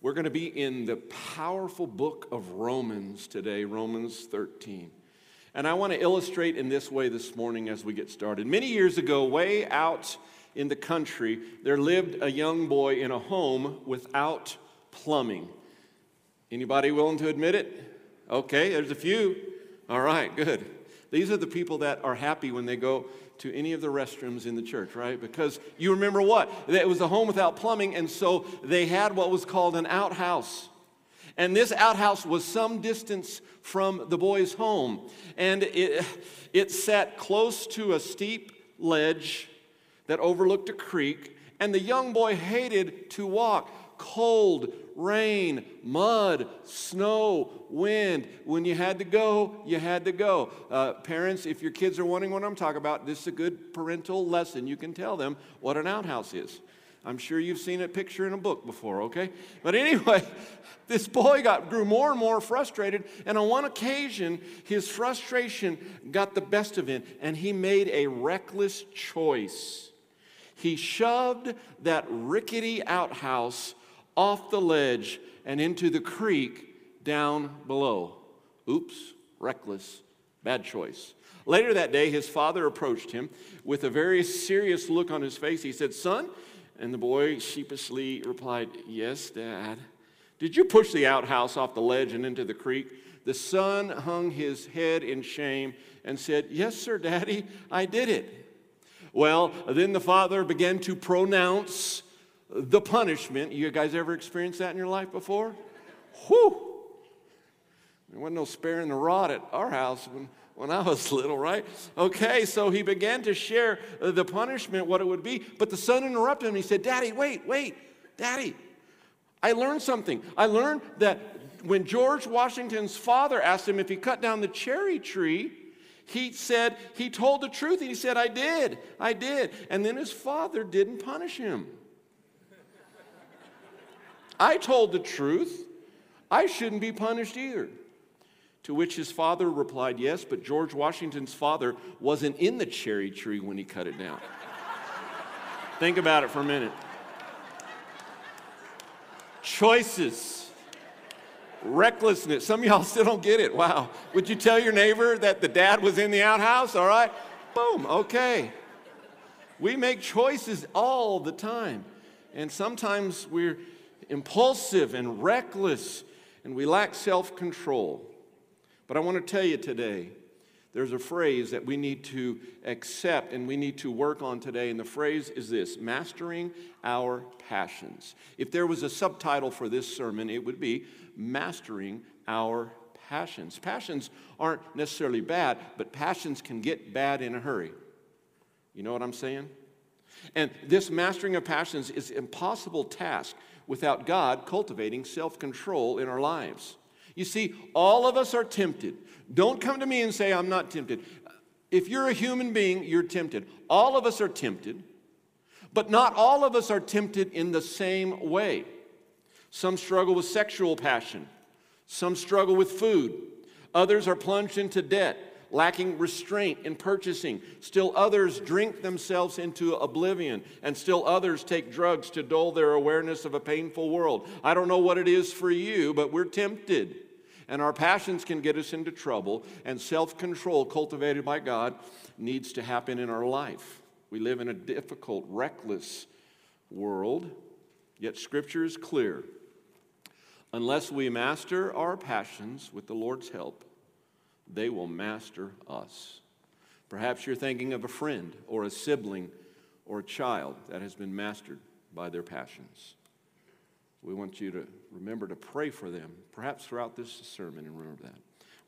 We're going to be in the powerful book of Romans today, Romans 13. And I want to illustrate in this way this morning as we get started. Many years ago, way out in the country, there lived a young boy in a home without plumbing. Anybody willing to admit it? Okay, there's a few. All right, good. These are the people that are happy when they go to any of the restrooms in the church, right? Because you remember what? It was a home without plumbing, and so they had what was called an outhouse. And this outhouse was some distance from the boy's home. And it, it sat close to a steep ledge that overlooked a creek. And the young boy hated to walk cold, rain, mud, snow, wind. When you had to go, you had to go. Uh, parents, if your kids are wondering what I'm talking about, this is a good parental lesson. You can tell them what an outhouse is. I'm sure you've seen a picture in a book before, okay? But anyway, this boy got grew more and more frustrated, and on one occasion, his frustration got the best of him, and he made a reckless choice. He shoved that rickety outhouse off the ledge and into the creek down below. Oops, reckless, bad choice. Later that day, his father approached him with a very serious look on his face. He said, Son, and the boy sheepishly replied, Yes, Dad. Did you push the outhouse off the ledge and into the creek? The son hung his head in shame and said, Yes, sir, Daddy, I did it. Well, then the father began to pronounce the punishment. You guys ever experienced that in your life before? Whew! There wasn't no sparing the rod at our house when, when I was little, right? Okay, so he began to share uh, the punishment, what it would be. But the son interrupted him. He said, Daddy, wait, wait, Daddy, I learned something. I learned that when George Washington's father asked him if he cut down the cherry tree, he said, he told the truth. And he said, I did, I did. And then his father didn't punish him. I told the truth. I shouldn't be punished either. To which his father replied, Yes, but George Washington's father wasn't in the cherry tree when he cut it down. Think about it for a minute. Choices, recklessness. Some of y'all still don't get it. Wow. Would you tell your neighbor that the dad was in the outhouse? All right. Boom. Okay. We make choices all the time. And sometimes we're impulsive and reckless, and we lack self control. But I want to tell you today, there's a phrase that we need to accept and we need to work on today, and the phrase is this Mastering Our Passions. If there was a subtitle for this sermon, it would be Mastering Our Passions. Passions aren't necessarily bad, but passions can get bad in a hurry. You know what I'm saying? And this mastering of passions is an impossible task without God cultivating self control in our lives. You see, all of us are tempted. Don't come to me and say, I'm not tempted. If you're a human being, you're tempted. All of us are tempted, but not all of us are tempted in the same way. Some struggle with sexual passion, some struggle with food, others are plunged into debt lacking restraint in purchasing. Still others drink themselves into oblivion, and still others take drugs to dull their awareness of a painful world. I don't know what it is for you, but we're tempted. And our passions can get us into trouble, and self control cultivated by God needs to happen in our life. We live in a difficult, reckless world, yet Scripture is clear. Unless we master our passions with the Lord's help, they will master us. Perhaps you're thinking of a friend or a sibling or a child that has been mastered by their passions. We want you to remember to pray for them, perhaps throughout this sermon, and remember that.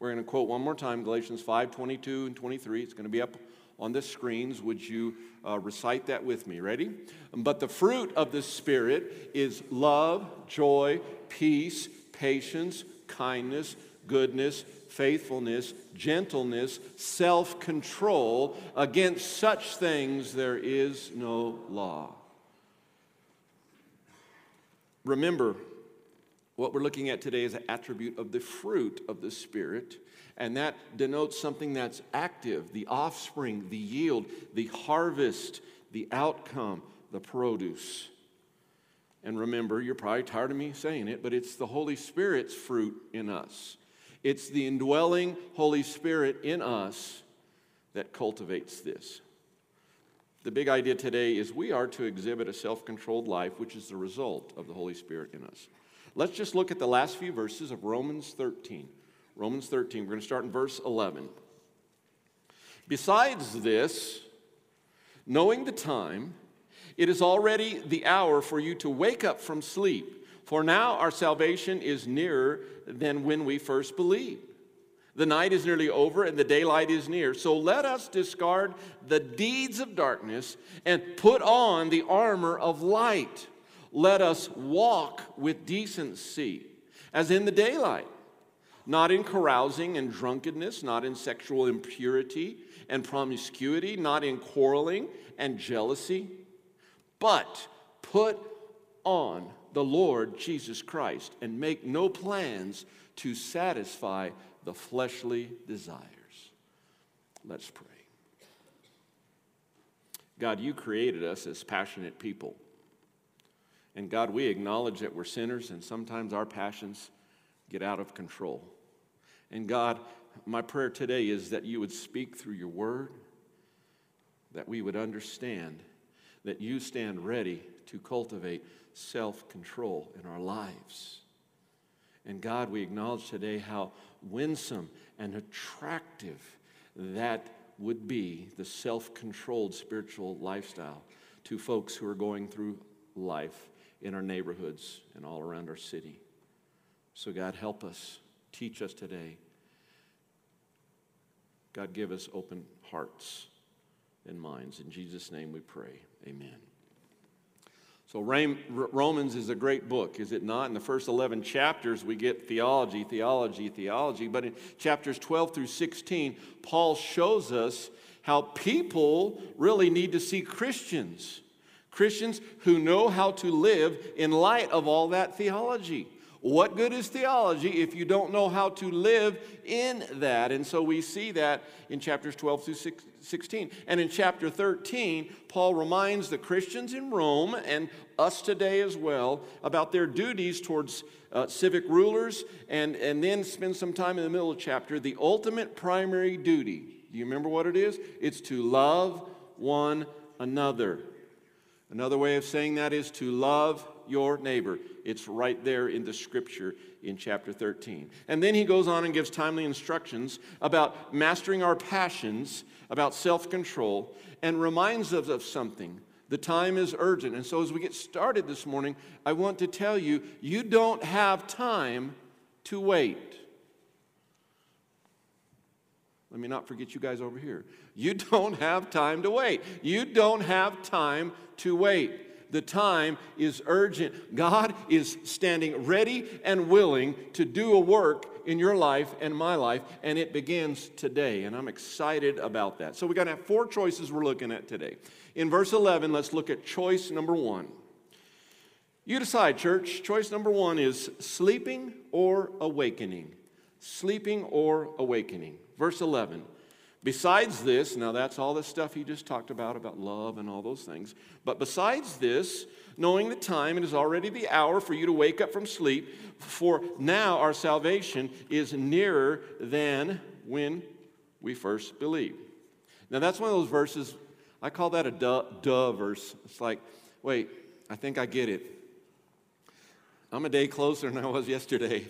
We're going to quote one more time Galatians 5 22 and 23. It's going to be up on the screens. Would you uh, recite that with me? Ready? But the fruit of the Spirit is love, joy, peace, patience, kindness, goodness, faithfulness, gentleness, self control. Against such things there is no law. Remember, what we're looking at today is an attribute of the fruit of the Spirit, and that denotes something that's active the offspring, the yield, the harvest, the outcome, the produce. And remember, you're probably tired of me saying it, but it's the Holy Spirit's fruit in us. It's the indwelling Holy Spirit in us that cultivates this. The big idea today is we are to exhibit a self controlled life, which is the result of the Holy Spirit in us. Let's just look at the last few verses of Romans 13. Romans 13, we're going to start in verse 11. Besides this, knowing the time, it is already the hour for you to wake up from sleep. For now our salvation is nearer than when we first believed. The night is nearly over and the daylight is near. So let us discard the deeds of darkness and put on the armor of light. Let us walk with decency as in the daylight, not in carousing and drunkenness, not in sexual impurity and promiscuity, not in quarreling and jealousy, but put on the Lord Jesus Christ and make no plans to satisfy the fleshly desires. Let's pray. God, you created us as passionate people. And God, we acknowledge that we're sinners and sometimes our passions get out of control. And God, my prayer today is that you would speak through your word, that we would understand that you stand ready to cultivate self control in our lives. And God, we acknowledge today how winsome and attractive that would be the self controlled spiritual lifestyle to folks who are going through life in our neighborhoods and all around our city. So, God, help us, teach us today. God, give us open hearts and minds. In Jesus' name we pray. Amen. So, Romans is a great book, is it not? In the first 11 chapters, we get theology, theology, theology. But in chapters 12 through 16, Paul shows us how people really need to see Christians. Christians who know how to live in light of all that theology. What good is theology if you don't know how to live in that? And so we see that in chapters 12 through 16. And in chapter 13, Paul reminds the Christians in Rome and us today as well about their duties towards uh, civic rulers, and, and then spend some time in the middle of the chapter. The ultimate primary duty, do you remember what it is? It's to love one another. Another way of saying that is to love your neighbor. It's right there in the scripture in chapter 13. And then he goes on and gives timely instructions about mastering our passions, about self control, and reminds us of something. The time is urgent. And so, as we get started this morning, I want to tell you you don't have time to wait. Let me not forget you guys over here. You don't have time to wait. You don't have time to wait. The time is urgent. God is standing ready and willing to do a work in your life and my life, and it begins today. And I'm excited about that. So, we're going to have four choices we're looking at today. In verse 11, let's look at choice number one. You decide, church. Choice number one is sleeping or awakening. Sleeping or awakening. Verse 11. Besides this, now that's all the stuff he just talked about, about love and all those things. But besides this, knowing the time, it is already the hour for you to wake up from sleep, for now our salvation is nearer than when we first believed. Now that's one of those verses, I call that a duh, duh verse. It's like, wait, I think I get it. I'm a day closer than I was yesterday.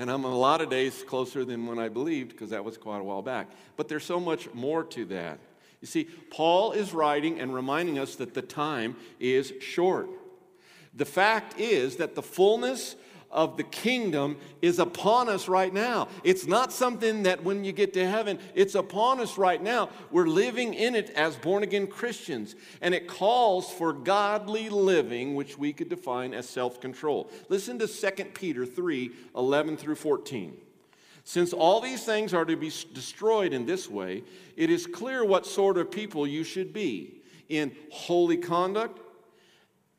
And I'm a lot of days closer than when I believed because that was quite a while back. But there's so much more to that. You see, Paul is writing and reminding us that the time is short. The fact is that the fullness of the kingdom is upon us right now. It's not something that when you get to heaven, it's upon us right now. We're living in it as born again Christians, and it calls for godly living, which we could define as self control. Listen to 2 Peter 3 11 through 14. Since all these things are to be destroyed in this way, it is clear what sort of people you should be in holy conduct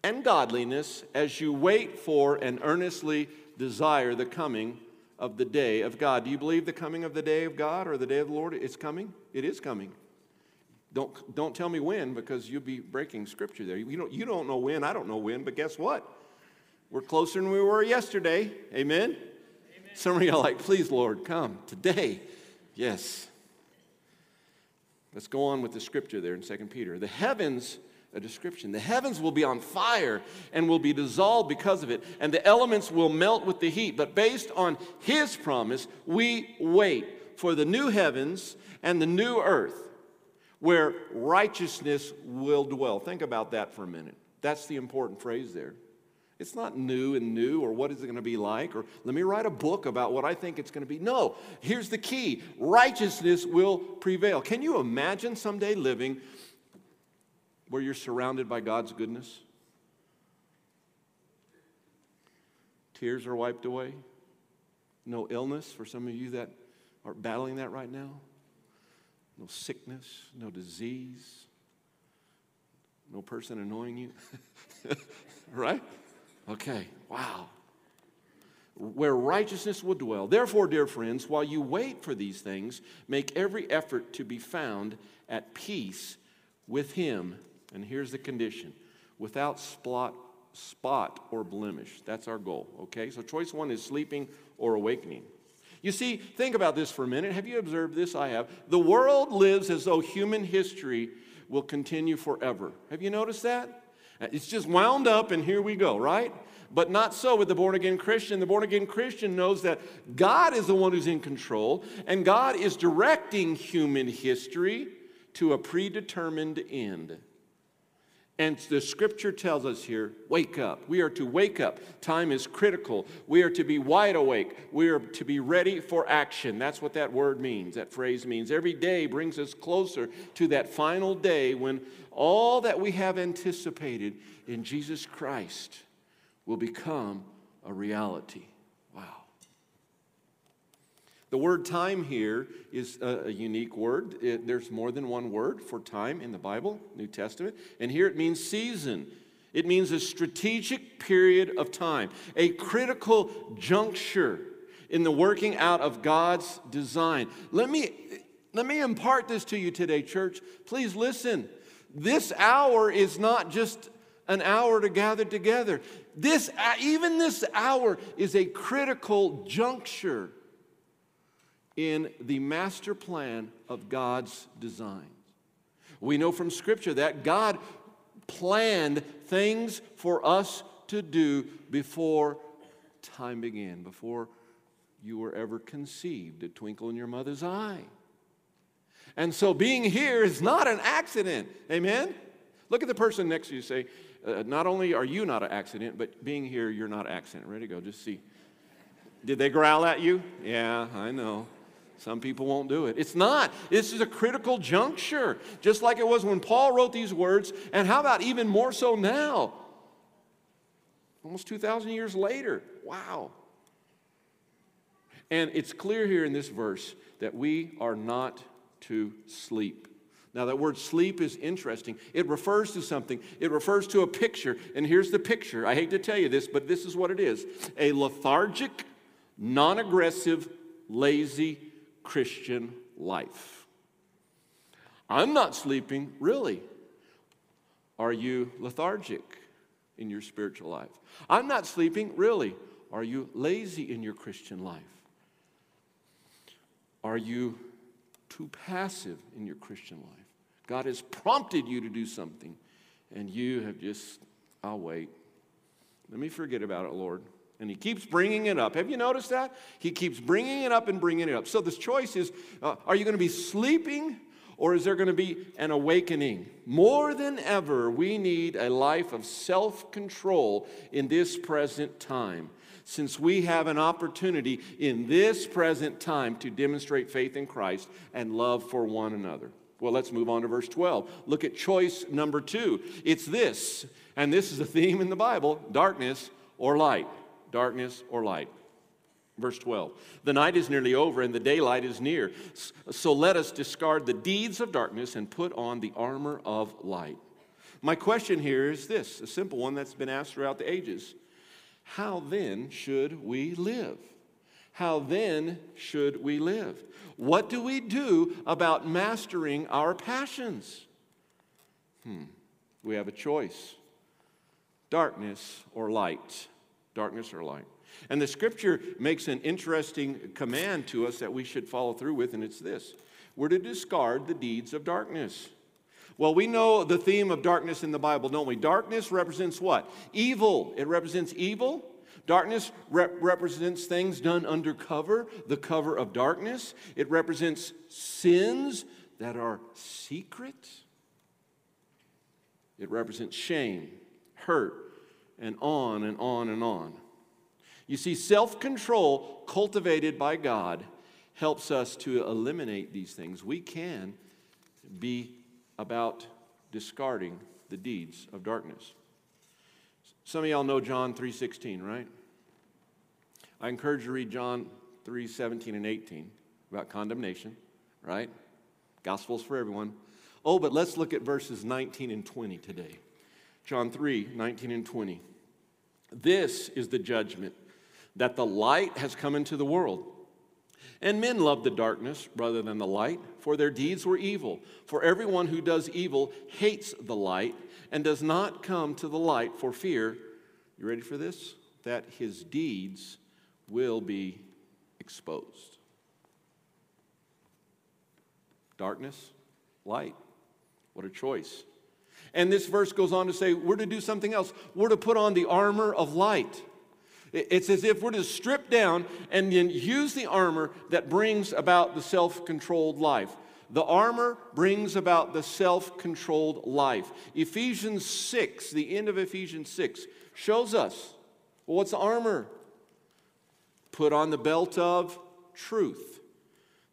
and godliness as you wait for and earnestly desire the coming of the day of God. Do you believe the coming of the day of God or the day of the Lord It's coming? It is coming. Don't, don't tell me when because you'll be breaking scripture there. You don't, you don't know when, I don't know when, but guess what? We're closer than we were yesterday. Amen? Amen. Some of you are like, please, Lord, come today. Yes. Let's go on with the scripture there in 2 Peter. The heavens, a description, the heavens will be on fire and will be dissolved because of it, and the elements will melt with the heat. But based on his promise, we wait for the new heavens and the new earth where righteousness will dwell. Think about that for a minute. That's the important phrase there. It's not new and new or what is it going to be like or let me write a book about what I think it's going to be. No, here's the key righteousness will prevail. Can you imagine someday living where you're surrounded by God's goodness? Tears are wiped away. No illness for some of you that are battling that right now. No sickness, no disease, no person annoying you. right? Okay, wow. Where righteousness will dwell. Therefore, dear friends, while you wait for these things, make every effort to be found at peace with Him. And here's the condition without spot, spot or blemish. That's our goal, okay? So, choice one is sleeping or awakening. You see, think about this for a minute. Have you observed this? I have. The world lives as though human history will continue forever. Have you noticed that? It's just wound up and here we go, right? But not so with the born again Christian. The born again Christian knows that God is the one who's in control and God is directing human history to a predetermined end. And the scripture tells us here wake up. We are to wake up. Time is critical. We are to be wide awake. We are to be ready for action. That's what that word means, that phrase means. Every day brings us closer to that final day when all that we have anticipated in Jesus Christ will become a reality. The word time here is a, a unique word. It, there's more than one word for time in the Bible, New Testament. And here it means season. It means a strategic period of time, a critical juncture in the working out of God's design. Let me, let me impart this to you today, church. Please listen. This hour is not just an hour to gather together. This, even this hour is a critical juncture in the master plan of God's designs. We know from Scripture that God planned things for us to do before time began, before you were ever conceived, a twinkle in your mother's eye. And so being here is not an accident. Amen? Look at the person next to you say, uh, not only are you not an accident, but being here, you're not an accident. Ready to go? Just see. Did they growl at you? Yeah, I know. Some people won't do it. It's not. This is a critical juncture, just like it was when Paul wrote these words, and how about even more so now? Almost 2,000 years later. Wow. And it's clear here in this verse that we are not to sleep. Now, that word sleep is interesting. It refers to something, it refers to a picture. And here's the picture. I hate to tell you this, but this is what it is a lethargic, non aggressive, lazy Christian life. I'm not sleeping, really. Are you lethargic in your spiritual life? I'm not sleeping, really. Are you lazy in your Christian life? Are you too passive in your Christian life? God has prompted you to do something, and you have just, I'll wait. Let me forget about it, Lord. And he keeps bringing it up. Have you noticed that? He keeps bringing it up and bringing it up. So this choice is uh, are you going to be sleeping or is there going to be an awakening? More than ever, we need a life of self control in this present time. Since we have an opportunity in this present time to demonstrate faith in Christ and love for one another. Well, let's move on to verse 12. Look at choice number two. It's this, and this is a theme in the Bible darkness or light darkness, or light. Verse 12 The night is nearly over and the daylight is near. So let us discard the deeds of darkness and put on the armor of light. My question here is this a simple one that's been asked throughout the ages How then should we live? How then should we live? What do we do about mastering our passions? Hmm, we have a choice darkness or light. Darkness or light. And the scripture makes an interesting command to us that we should follow through with, and it's this we're to discard the deeds of darkness. Well, we know the theme of darkness in the Bible, don't we? Darkness represents what? Evil. It represents evil. Darkness rep- represents things done under cover, the cover of darkness. It represents sins that are secret. It represents shame, hurt, and on and on and on. You see, self control cultivated by God helps us to eliminate these things. We can be about discarding the deeds of darkness. Some of y'all know John 3:16, right? I encourage you to read John 3:17 and 18 about condemnation, right? Gospels for everyone. Oh, but let's look at verses 19 and 20 today. John 3, 19 and 20. This is the judgment that the light has come into the world. And men love the darkness rather than the light, for their deeds were evil. For everyone who does evil hates the light and does not come to the light for fear, you ready for this? That his deeds will be exposed. Darkness, light. What a choice. And this verse goes on to say, we're to do something else. We're to put on the armor of light. It's as if we're to strip down and then use the armor that brings about the self controlled life. The armor brings about the self controlled life. Ephesians 6, the end of Ephesians 6, shows us well, what's armor? Put on the belt of truth,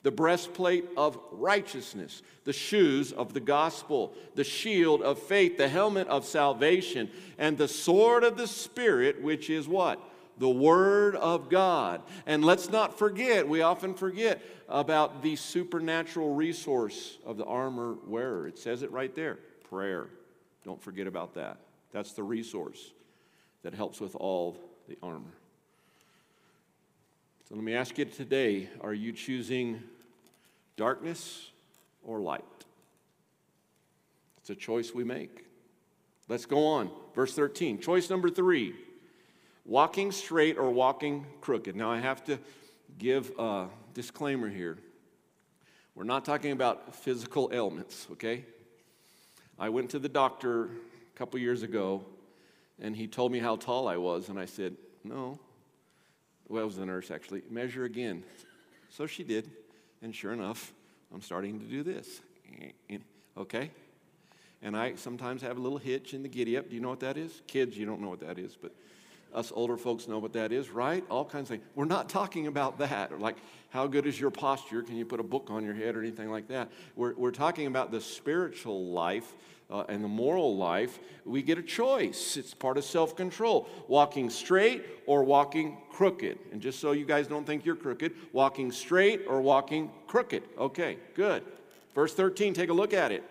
the breastplate of righteousness, the shoes of the gospel, the shield of faith, the helmet of salvation, and the sword of the Spirit, which is what? the Word of God. And let's not forget, we often forget about the supernatural resource of the armor wearer. It says it right there prayer. Don't forget about that. That's the resource that helps with all the armor. So let me ask you today are you choosing darkness or light? It's a choice we make. Let's go on. Verse 13. Choice number three walking straight or walking crooked. Now, I have to give a disclaimer here. We're not talking about physical ailments, okay? I went to the doctor a couple years ago and he told me how tall I was, and I said, No. Well, it was the nurse actually. Measure again. So she did, and sure enough, I'm starting to do this. Okay? And I sometimes have a little hitch in the giddy up. Do you know what that is? Kids, you don't know what that is, but us older folks know what that is, right? All kinds of things. We're not talking about that. Like, how good is your posture? Can you put a book on your head or anything like that? We're, we're talking about the spiritual life uh, and the moral life. We get a choice. It's part of self control walking straight or walking crooked. And just so you guys don't think you're crooked, walking straight or walking crooked. Okay, good. Verse 13, take a look at it.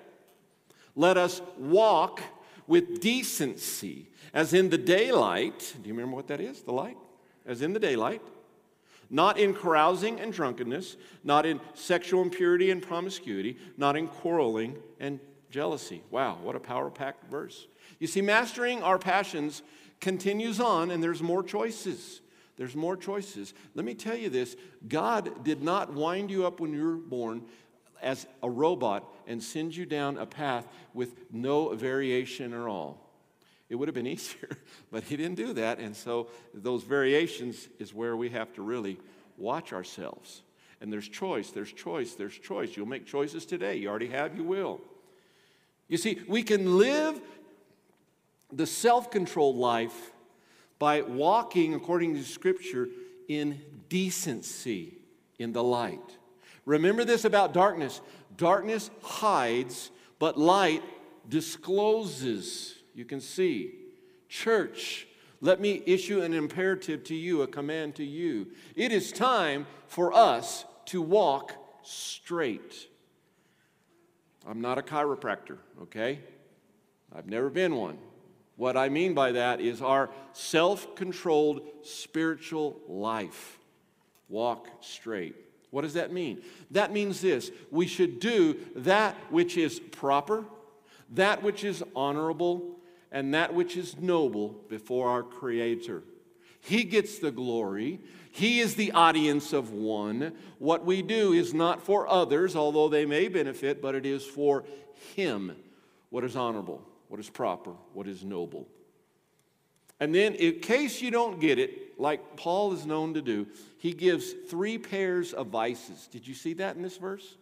Let us walk with decency as in the daylight. Do you remember what that is? The light? As in the daylight. Not in carousing and drunkenness, not in sexual impurity and promiscuity, not in quarreling and jealousy. Wow, what a power packed verse. You see, mastering our passions continues on, and there's more choices. There's more choices. Let me tell you this God did not wind you up when you were born as a robot and send you down a path with no variation at all. It would have been easier, but he didn't do that. And so those variations is where we have to really watch ourselves. And there's choice, there's choice, there's choice. You'll make choices today. You already have, you will. You see, we can live the self controlled life by walking, according to Scripture, in decency in the light. Remember this about darkness darkness hides, but light discloses you can see. Church, let me issue an imperative to you, a command to you. It is time for us to walk straight. I'm not a chiropractor, okay? I've never been one. What I mean by that is our self controlled spiritual life. Walk straight. What does that mean? That means this we should do that which is proper, that which is honorable, and that which is noble before our Creator. He gets the glory. He is the audience of one. What we do is not for others, although they may benefit, but it is for Him. What is honorable, what is proper, what is noble. And then, in case you don't get it, like Paul is known to do, he gives three pairs of vices. Did you see that in this verse?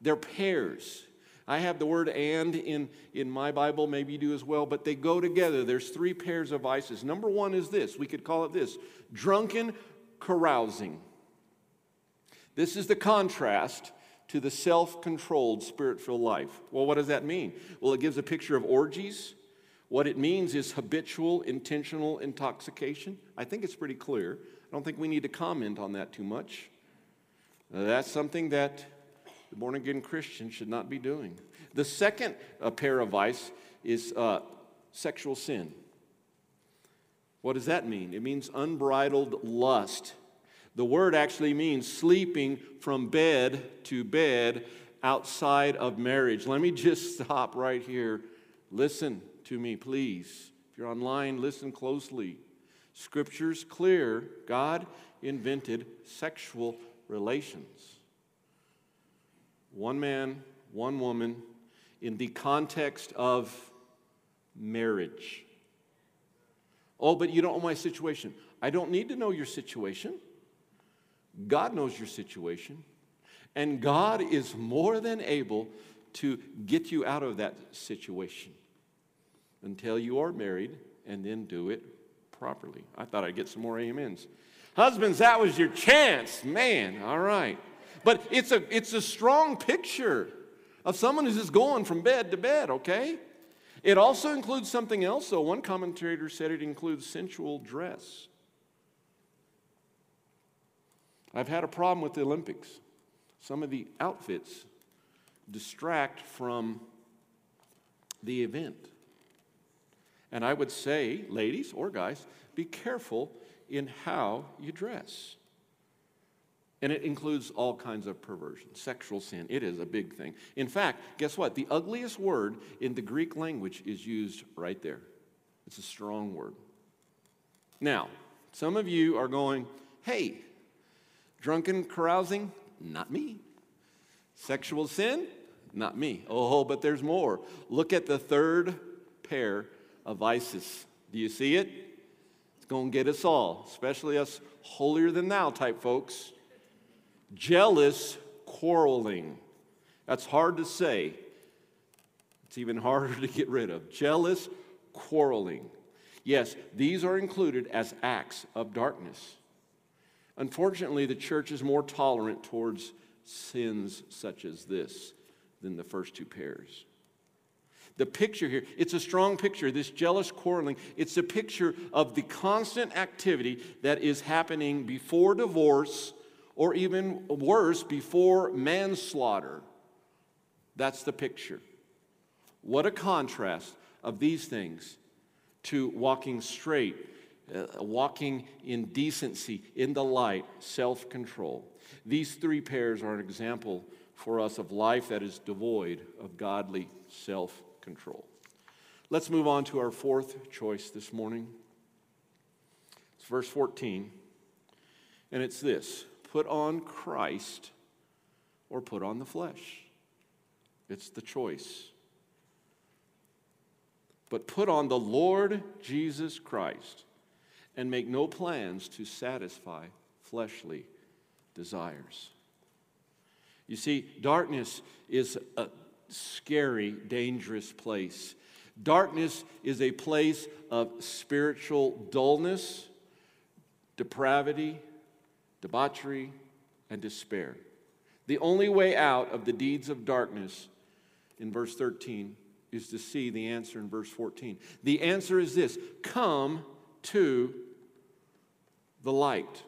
They're pairs. I have the word and in, in my Bible, maybe you do as well, but they go together. There's three pairs of vices. Number one is this we could call it this drunken carousing. This is the contrast to the self controlled spirit filled life. Well, what does that mean? Well, it gives a picture of orgies. What it means is habitual, intentional intoxication. I think it's pretty clear. I don't think we need to comment on that too much. Uh, that's something that the born again Christian should not be doing. The second uh, pair of vice is uh, sexual sin. What does that mean? It means unbridled lust. The word actually means sleeping from bed to bed outside of marriage. Let me just stop right here. Listen to me, please. If you're online, listen closely. Scripture's clear. God invented sexual relations. One man, one woman, in the context of marriage. Oh, but you don't know my situation. I don't need to know your situation. God knows your situation. And God is more than able to get you out of that situation until you are married and then do it properly. I thought I'd get some more amens. Husbands, that was your chance. Man, all right. But it's a, it's a strong picture of someone who's just going from bed to bed, okay? It also includes something else, though. One commentator said it includes sensual dress. I've had a problem with the Olympics. Some of the outfits distract from the event. And I would say, ladies or guys, be careful in how you dress. And it includes all kinds of perversion, sexual sin. It is a big thing. In fact, guess what? The ugliest word in the Greek language is used right there. It's a strong word. Now, some of you are going, hey, drunken carousing? Not me. Sexual sin? Not me. Oh, but there's more. Look at the third pair of vices. Do you see it? It's going to get us all, especially us holier than thou type folks. Jealous quarreling. That's hard to say. It's even harder to get rid of. Jealous quarreling. Yes, these are included as acts of darkness. Unfortunately, the church is more tolerant towards sins such as this than the first two pairs. The picture here, it's a strong picture, this jealous quarreling. It's a picture of the constant activity that is happening before divorce or even worse, before manslaughter. That's the picture. What a contrast of these things to walking straight, uh, walking in decency, in the light, self control. These three pairs are an example for us of life that is devoid of godly self control. Let's move on to our fourth choice this morning. It's verse 14, and it's this put on Christ or put on the flesh. It's the choice. But put on the Lord Jesus Christ and make no plans to satisfy fleshly desires. You see, darkness is a scary, dangerous place. Darkness is a place of spiritual dullness, depravity, debauchery, and despair. The only way out of the deeds of darkness in verse 13 is to see the answer in verse 14. The answer is this come to the light.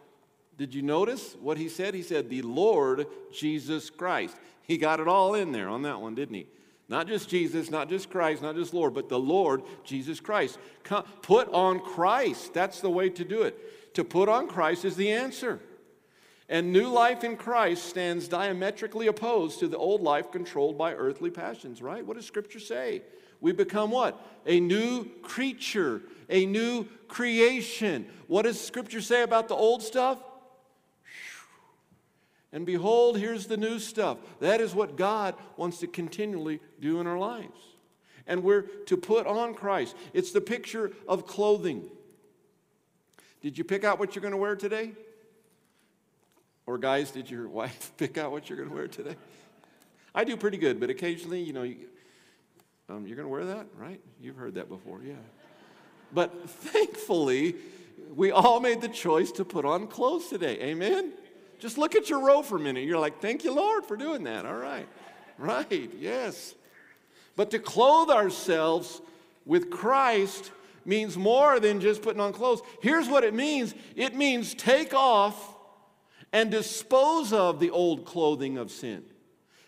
Did you notice what he said? He said, the Lord Jesus Christ. He got it all in there on that one, didn't he? Not just Jesus, not just Christ, not just Lord, but the Lord Jesus Christ. Come, put on Christ. That's the way to do it. To put on Christ is the answer. And new life in Christ stands diametrically opposed to the old life controlled by earthly passions, right? What does Scripture say? We become what? A new creature, a new creation. What does Scripture say about the old stuff? And behold, here's the new stuff. That is what God wants to continually do in our lives. And we're to put on Christ. It's the picture of clothing. Did you pick out what you're going to wear today? Or, guys, did your wife pick out what you're going to wear today? I do pretty good, but occasionally, you know, you, um, you're going to wear that, right? You've heard that before, yeah. But thankfully, we all made the choice to put on clothes today. Amen? Just look at your row for a minute. You're like, thank you, Lord, for doing that. All right. Right, yes. But to clothe ourselves with Christ means more than just putting on clothes. Here's what it means it means take off and dispose of the old clothing of sin.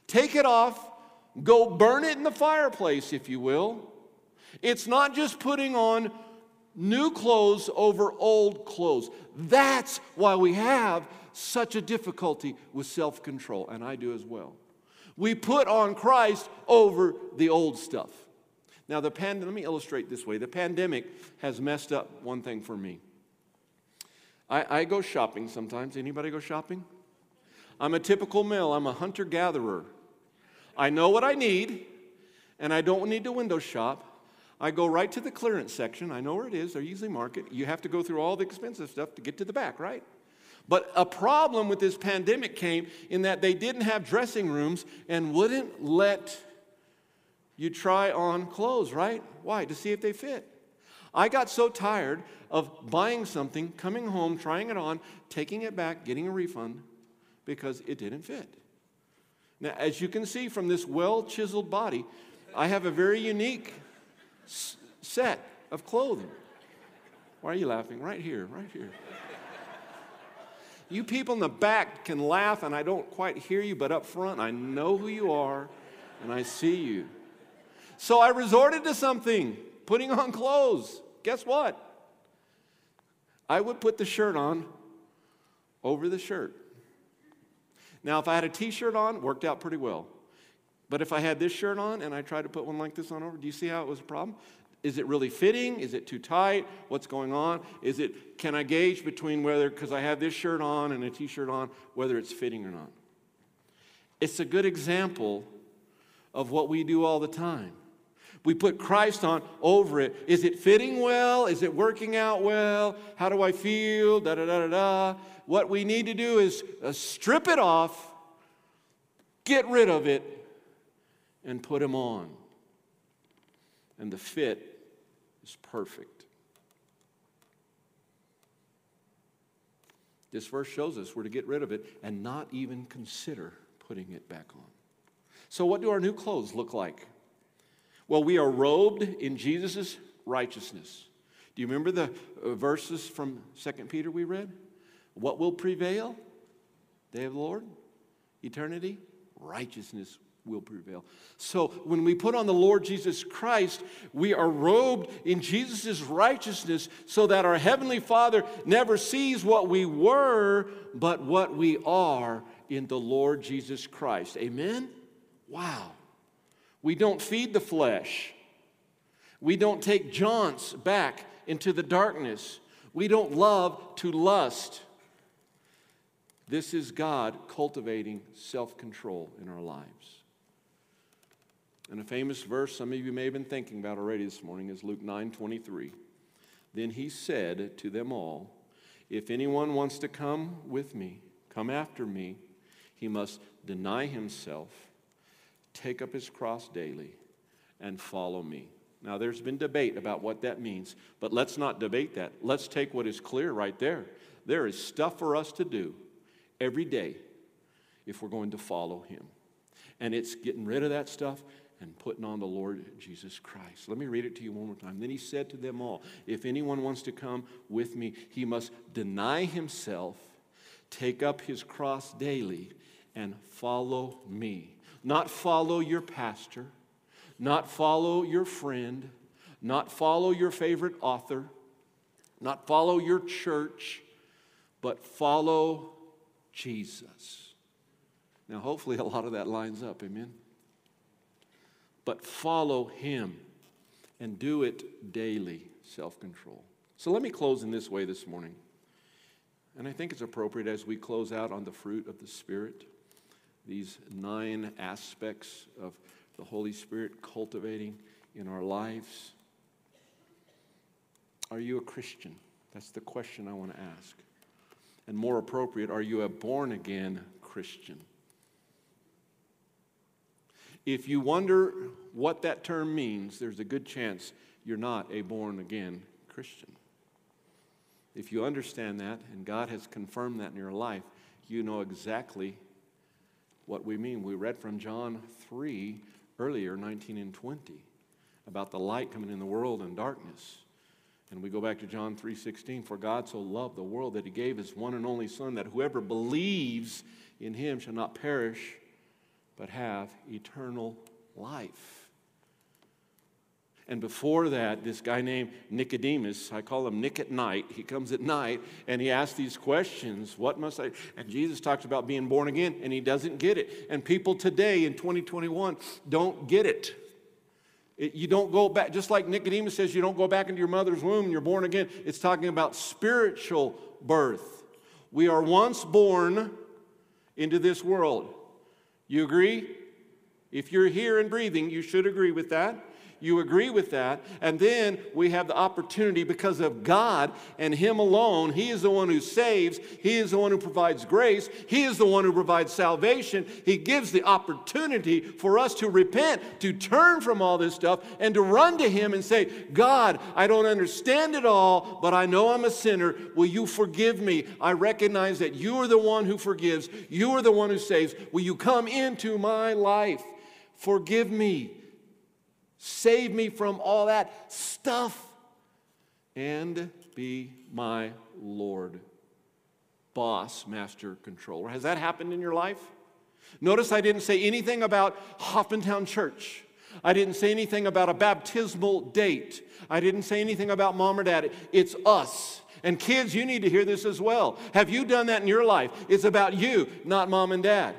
Take it off, go burn it in the fireplace, if you will. It's not just putting on new clothes over old clothes. That's why we have such a difficulty with self control, and I do as well. We put on Christ over the old stuff. Now, the pandemic, let me illustrate this way the pandemic has messed up one thing for me. I, I go shopping sometimes. Anybody go shopping? I'm a typical male, I'm a hunter gatherer. I know what I need, and I don't need to window shop. I go right to the clearance section. I know where it is. They're usually marked. You have to go through all the expensive stuff to get to the back, right? But a problem with this pandemic came in that they didn't have dressing rooms and wouldn't let you try on clothes, right? Why? To see if they fit. I got so tired of buying something, coming home, trying it on, taking it back, getting a refund because it didn't fit. Now, as you can see from this well chiseled body, I have a very unique set of clothing. Why are you laughing? Right here, right here. You people in the back can laugh, and I don't quite hear you, but up front, I know who you are and I see you. So I resorted to something, putting on clothes. Guess what? I would put the shirt on over the shirt. Now, if I had a t shirt on, worked out pretty well. But if I had this shirt on and I tried to put one like this on over, do you see how it was a problem? Is it really fitting? Is it too tight? What's going on? Is it, can I gauge between whether, because I have this shirt on and a t shirt on, whether it's fitting or not? It's a good example of what we do all the time. We put Christ on over it. Is it fitting well? Is it working out well? How do I feel? Da da da da da. What we need to do is uh, strip it off, get rid of it, and put him on. And the fit is perfect. This verse shows us we're to get rid of it and not even consider putting it back on. So, what do our new clothes look like? Well, we are robed in Jesus' righteousness. Do you remember the uh, verses from 2 Peter we read? What will prevail? Day of the Lord? Eternity? Righteousness will prevail. So when we put on the Lord Jesus Christ, we are robed in Jesus' righteousness so that our Heavenly Father never sees what we were, but what we are in the Lord Jesus Christ. Amen? Wow. We don't feed the flesh. We don't take jaunts back into the darkness. We don't love to lust. This is God cultivating self control in our lives. And a famous verse some of you may have been thinking about already this morning is Luke 9 23. Then he said to them all, If anyone wants to come with me, come after me, he must deny himself, take up his cross daily, and follow me. Now, there's been debate about what that means, but let's not debate that. Let's take what is clear right there. There is stuff for us to do every day if we're going to follow him. And it's getting rid of that stuff and putting on the Lord Jesus Christ. Let me read it to you one more time. Then he said to them all, If anyone wants to come with me, he must deny himself, take up his cross daily, and follow me. Not follow your pastor, not follow your friend, not follow your favorite author, not follow your church, but follow Jesus. Now, hopefully, a lot of that lines up. Amen but follow him. and do it daily, self control. So let me close in this way this morning. And I think it's appropriate as we close out on the fruit of the Spirit, these nine aspects of the Holy Spirit cultivating in our lives. Are you a Christian? That's the question I want to ask. And more appropriate, are you a born again Christian? If you wonder what that term means, there's a good chance you're not a born again Christian. If you understand that, and God has confirmed that in your life, you know exactly what we mean. We read from John 3 earlier, 19 and 20, about the light coming in the world and darkness. And we go back to John 3:16, for God so loved the world that he gave his one and only son that whoever believes in him shall not perish but have eternal life. And before that, this guy named Nicodemus, I call him Nick at night, he comes at night and he asks these questions What must I? And Jesus talks about being born again and he doesn't get it. And people today in 2021 don't get it. it. You don't go back, just like Nicodemus says, you don't go back into your mother's womb and you're born again. It's talking about spiritual birth. We are once born into this world. You agree? If you're here and breathing, you should agree with that. You agree with that. And then we have the opportunity because of God and Him alone. He is the one who saves, He is the one who provides grace, He is the one who provides salvation. He gives the opportunity for us to repent, to turn from all this stuff, and to run to Him and say, God, I don't understand it all, but I know I'm a sinner. Will you forgive me? I recognize that you are the one who forgives, you are the one who saves. Will you come into my life? Forgive me. Save me from all that stuff and be my Lord, boss, master, controller. Has that happened in your life? Notice I didn't say anything about Hoffmantown Church. I didn't say anything about a baptismal date. I didn't say anything about mom or dad. It's us. And kids, you need to hear this as well. Have you done that in your life? It's about you, not mom and dad.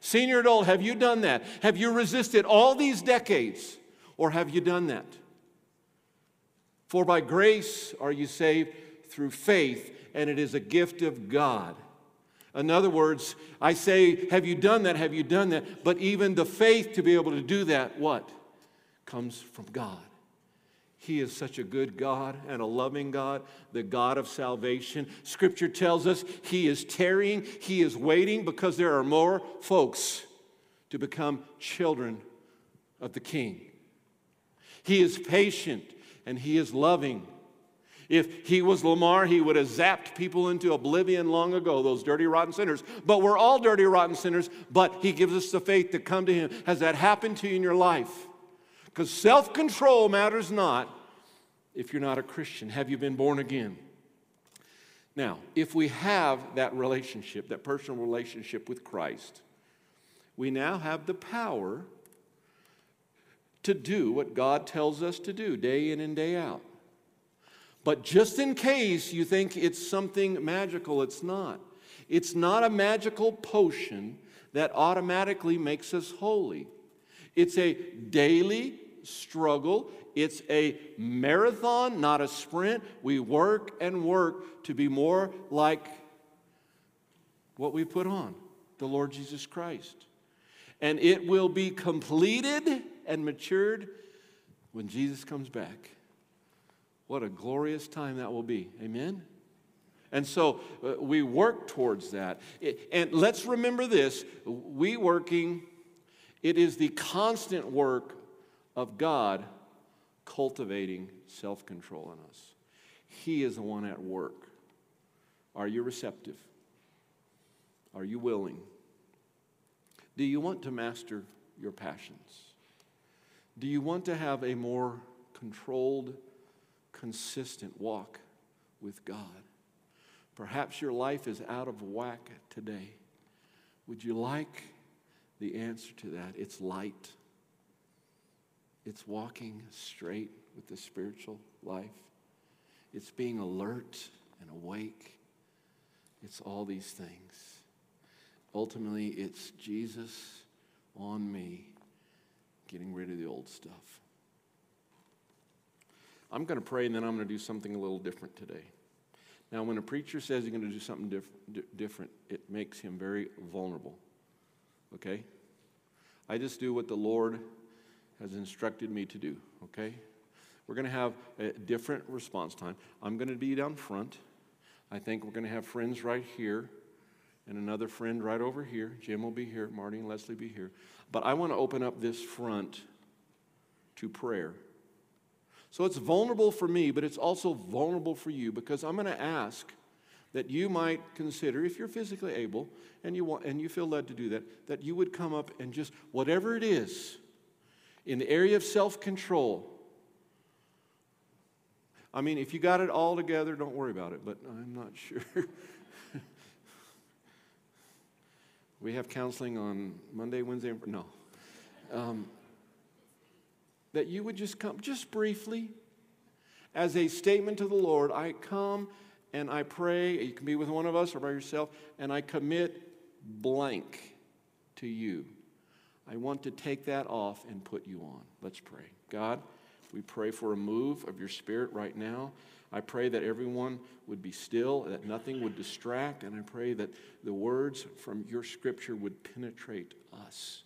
Senior adult, have you done that? Have you resisted all these decades or have you done that? For by grace are you saved through faith, and it is a gift of God. In other words, I say, have you done that? Have you done that? But even the faith to be able to do that, what? Comes from God. He is such a good God and a loving God, the God of salvation. Scripture tells us He is tarrying, He is waiting because there are more folks to become children of the King. He is patient and He is loving. If he was Lamar, he would have zapped people into oblivion long ago, those dirty, rotten sinners. But we're all dirty, rotten sinners, but he gives us the faith to come to him. Has that happened to you in your life? Because self control matters not if you're not a Christian. Have you been born again? Now, if we have that relationship, that personal relationship with Christ, we now have the power to do what God tells us to do day in and day out. But just in case you think it's something magical, it's not. It's not a magical potion that automatically makes us holy. It's a daily struggle. It's a marathon, not a sprint. We work and work to be more like what we put on the Lord Jesus Christ. And it will be completed and matured when Jesus comes back. What a glorious time that will be. Amen? And so uh, we work towards that. It, and let's remember this we working, it is the constant work of God cultivating self control in us. He is the one at work. Are you receptive? Are you willing? Do you want to master your passions? Do you want to have a more controlled, consistent walk with God? Perhaps your life is out of whack today. Would you like the answer to that? It's light, it's walking straight with the spiritual life, it's being alert and awake. It's all these things. Ultimately, it's Jesus on me getting rid of the old stuff. I'm going to pray and then I'm going to do something a little different today. Now, when a preacher says he's going to do something diff- different, it makes him very vulnerable. Okay? I just do what the Lord has instructed me to do. Okay? We're going to have a different response time. I'm going to be down front. I think we're going to have friends right here and another friend right over here. Jim will be here, Marty and Leslie be here. But I want to open up this front to prayer. So it's vulnerable for me, but it's also vulnerable for you because I'm going to ask that you might consider, if you're physically able and you, want, and you feel led to do that, that you would come up and just, whatever it is, in the area of self control. I mean, if you got it all together, don't worry about it, but I'm not sure. We have counseling on Monday, Wednesday, no. Um, that you would just come, just briefly, as a statement to the Lord I come and I pray. You can be with one of us or by yourself, and I commit blank to you. I want to take that off and put you on. Let's pray. God, we pray for a move of your spirit right now. I pray that everyone would be still, that nothing would distract, and I pray that the words from your scripture would penetrate us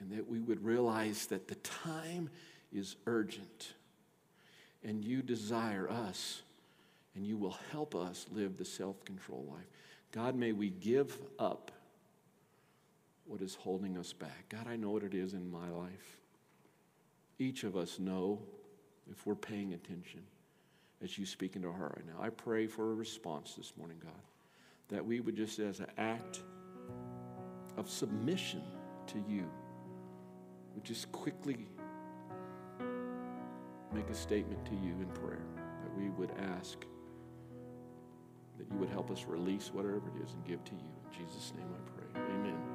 and that we would realize that the time is urgent and you desire us and you will help us live the self control life. God, may we give up what is holding us back. God, I know what it is in my life. Each of us know if we're paying attention as you speak into our heart right now. I pray for a response this morning, God, that we would just, as an act of submission to you, would just quickly make a statement to you in prayer that we would ask that you would help us release whatever it is and give to you. In Jesus' name I pray.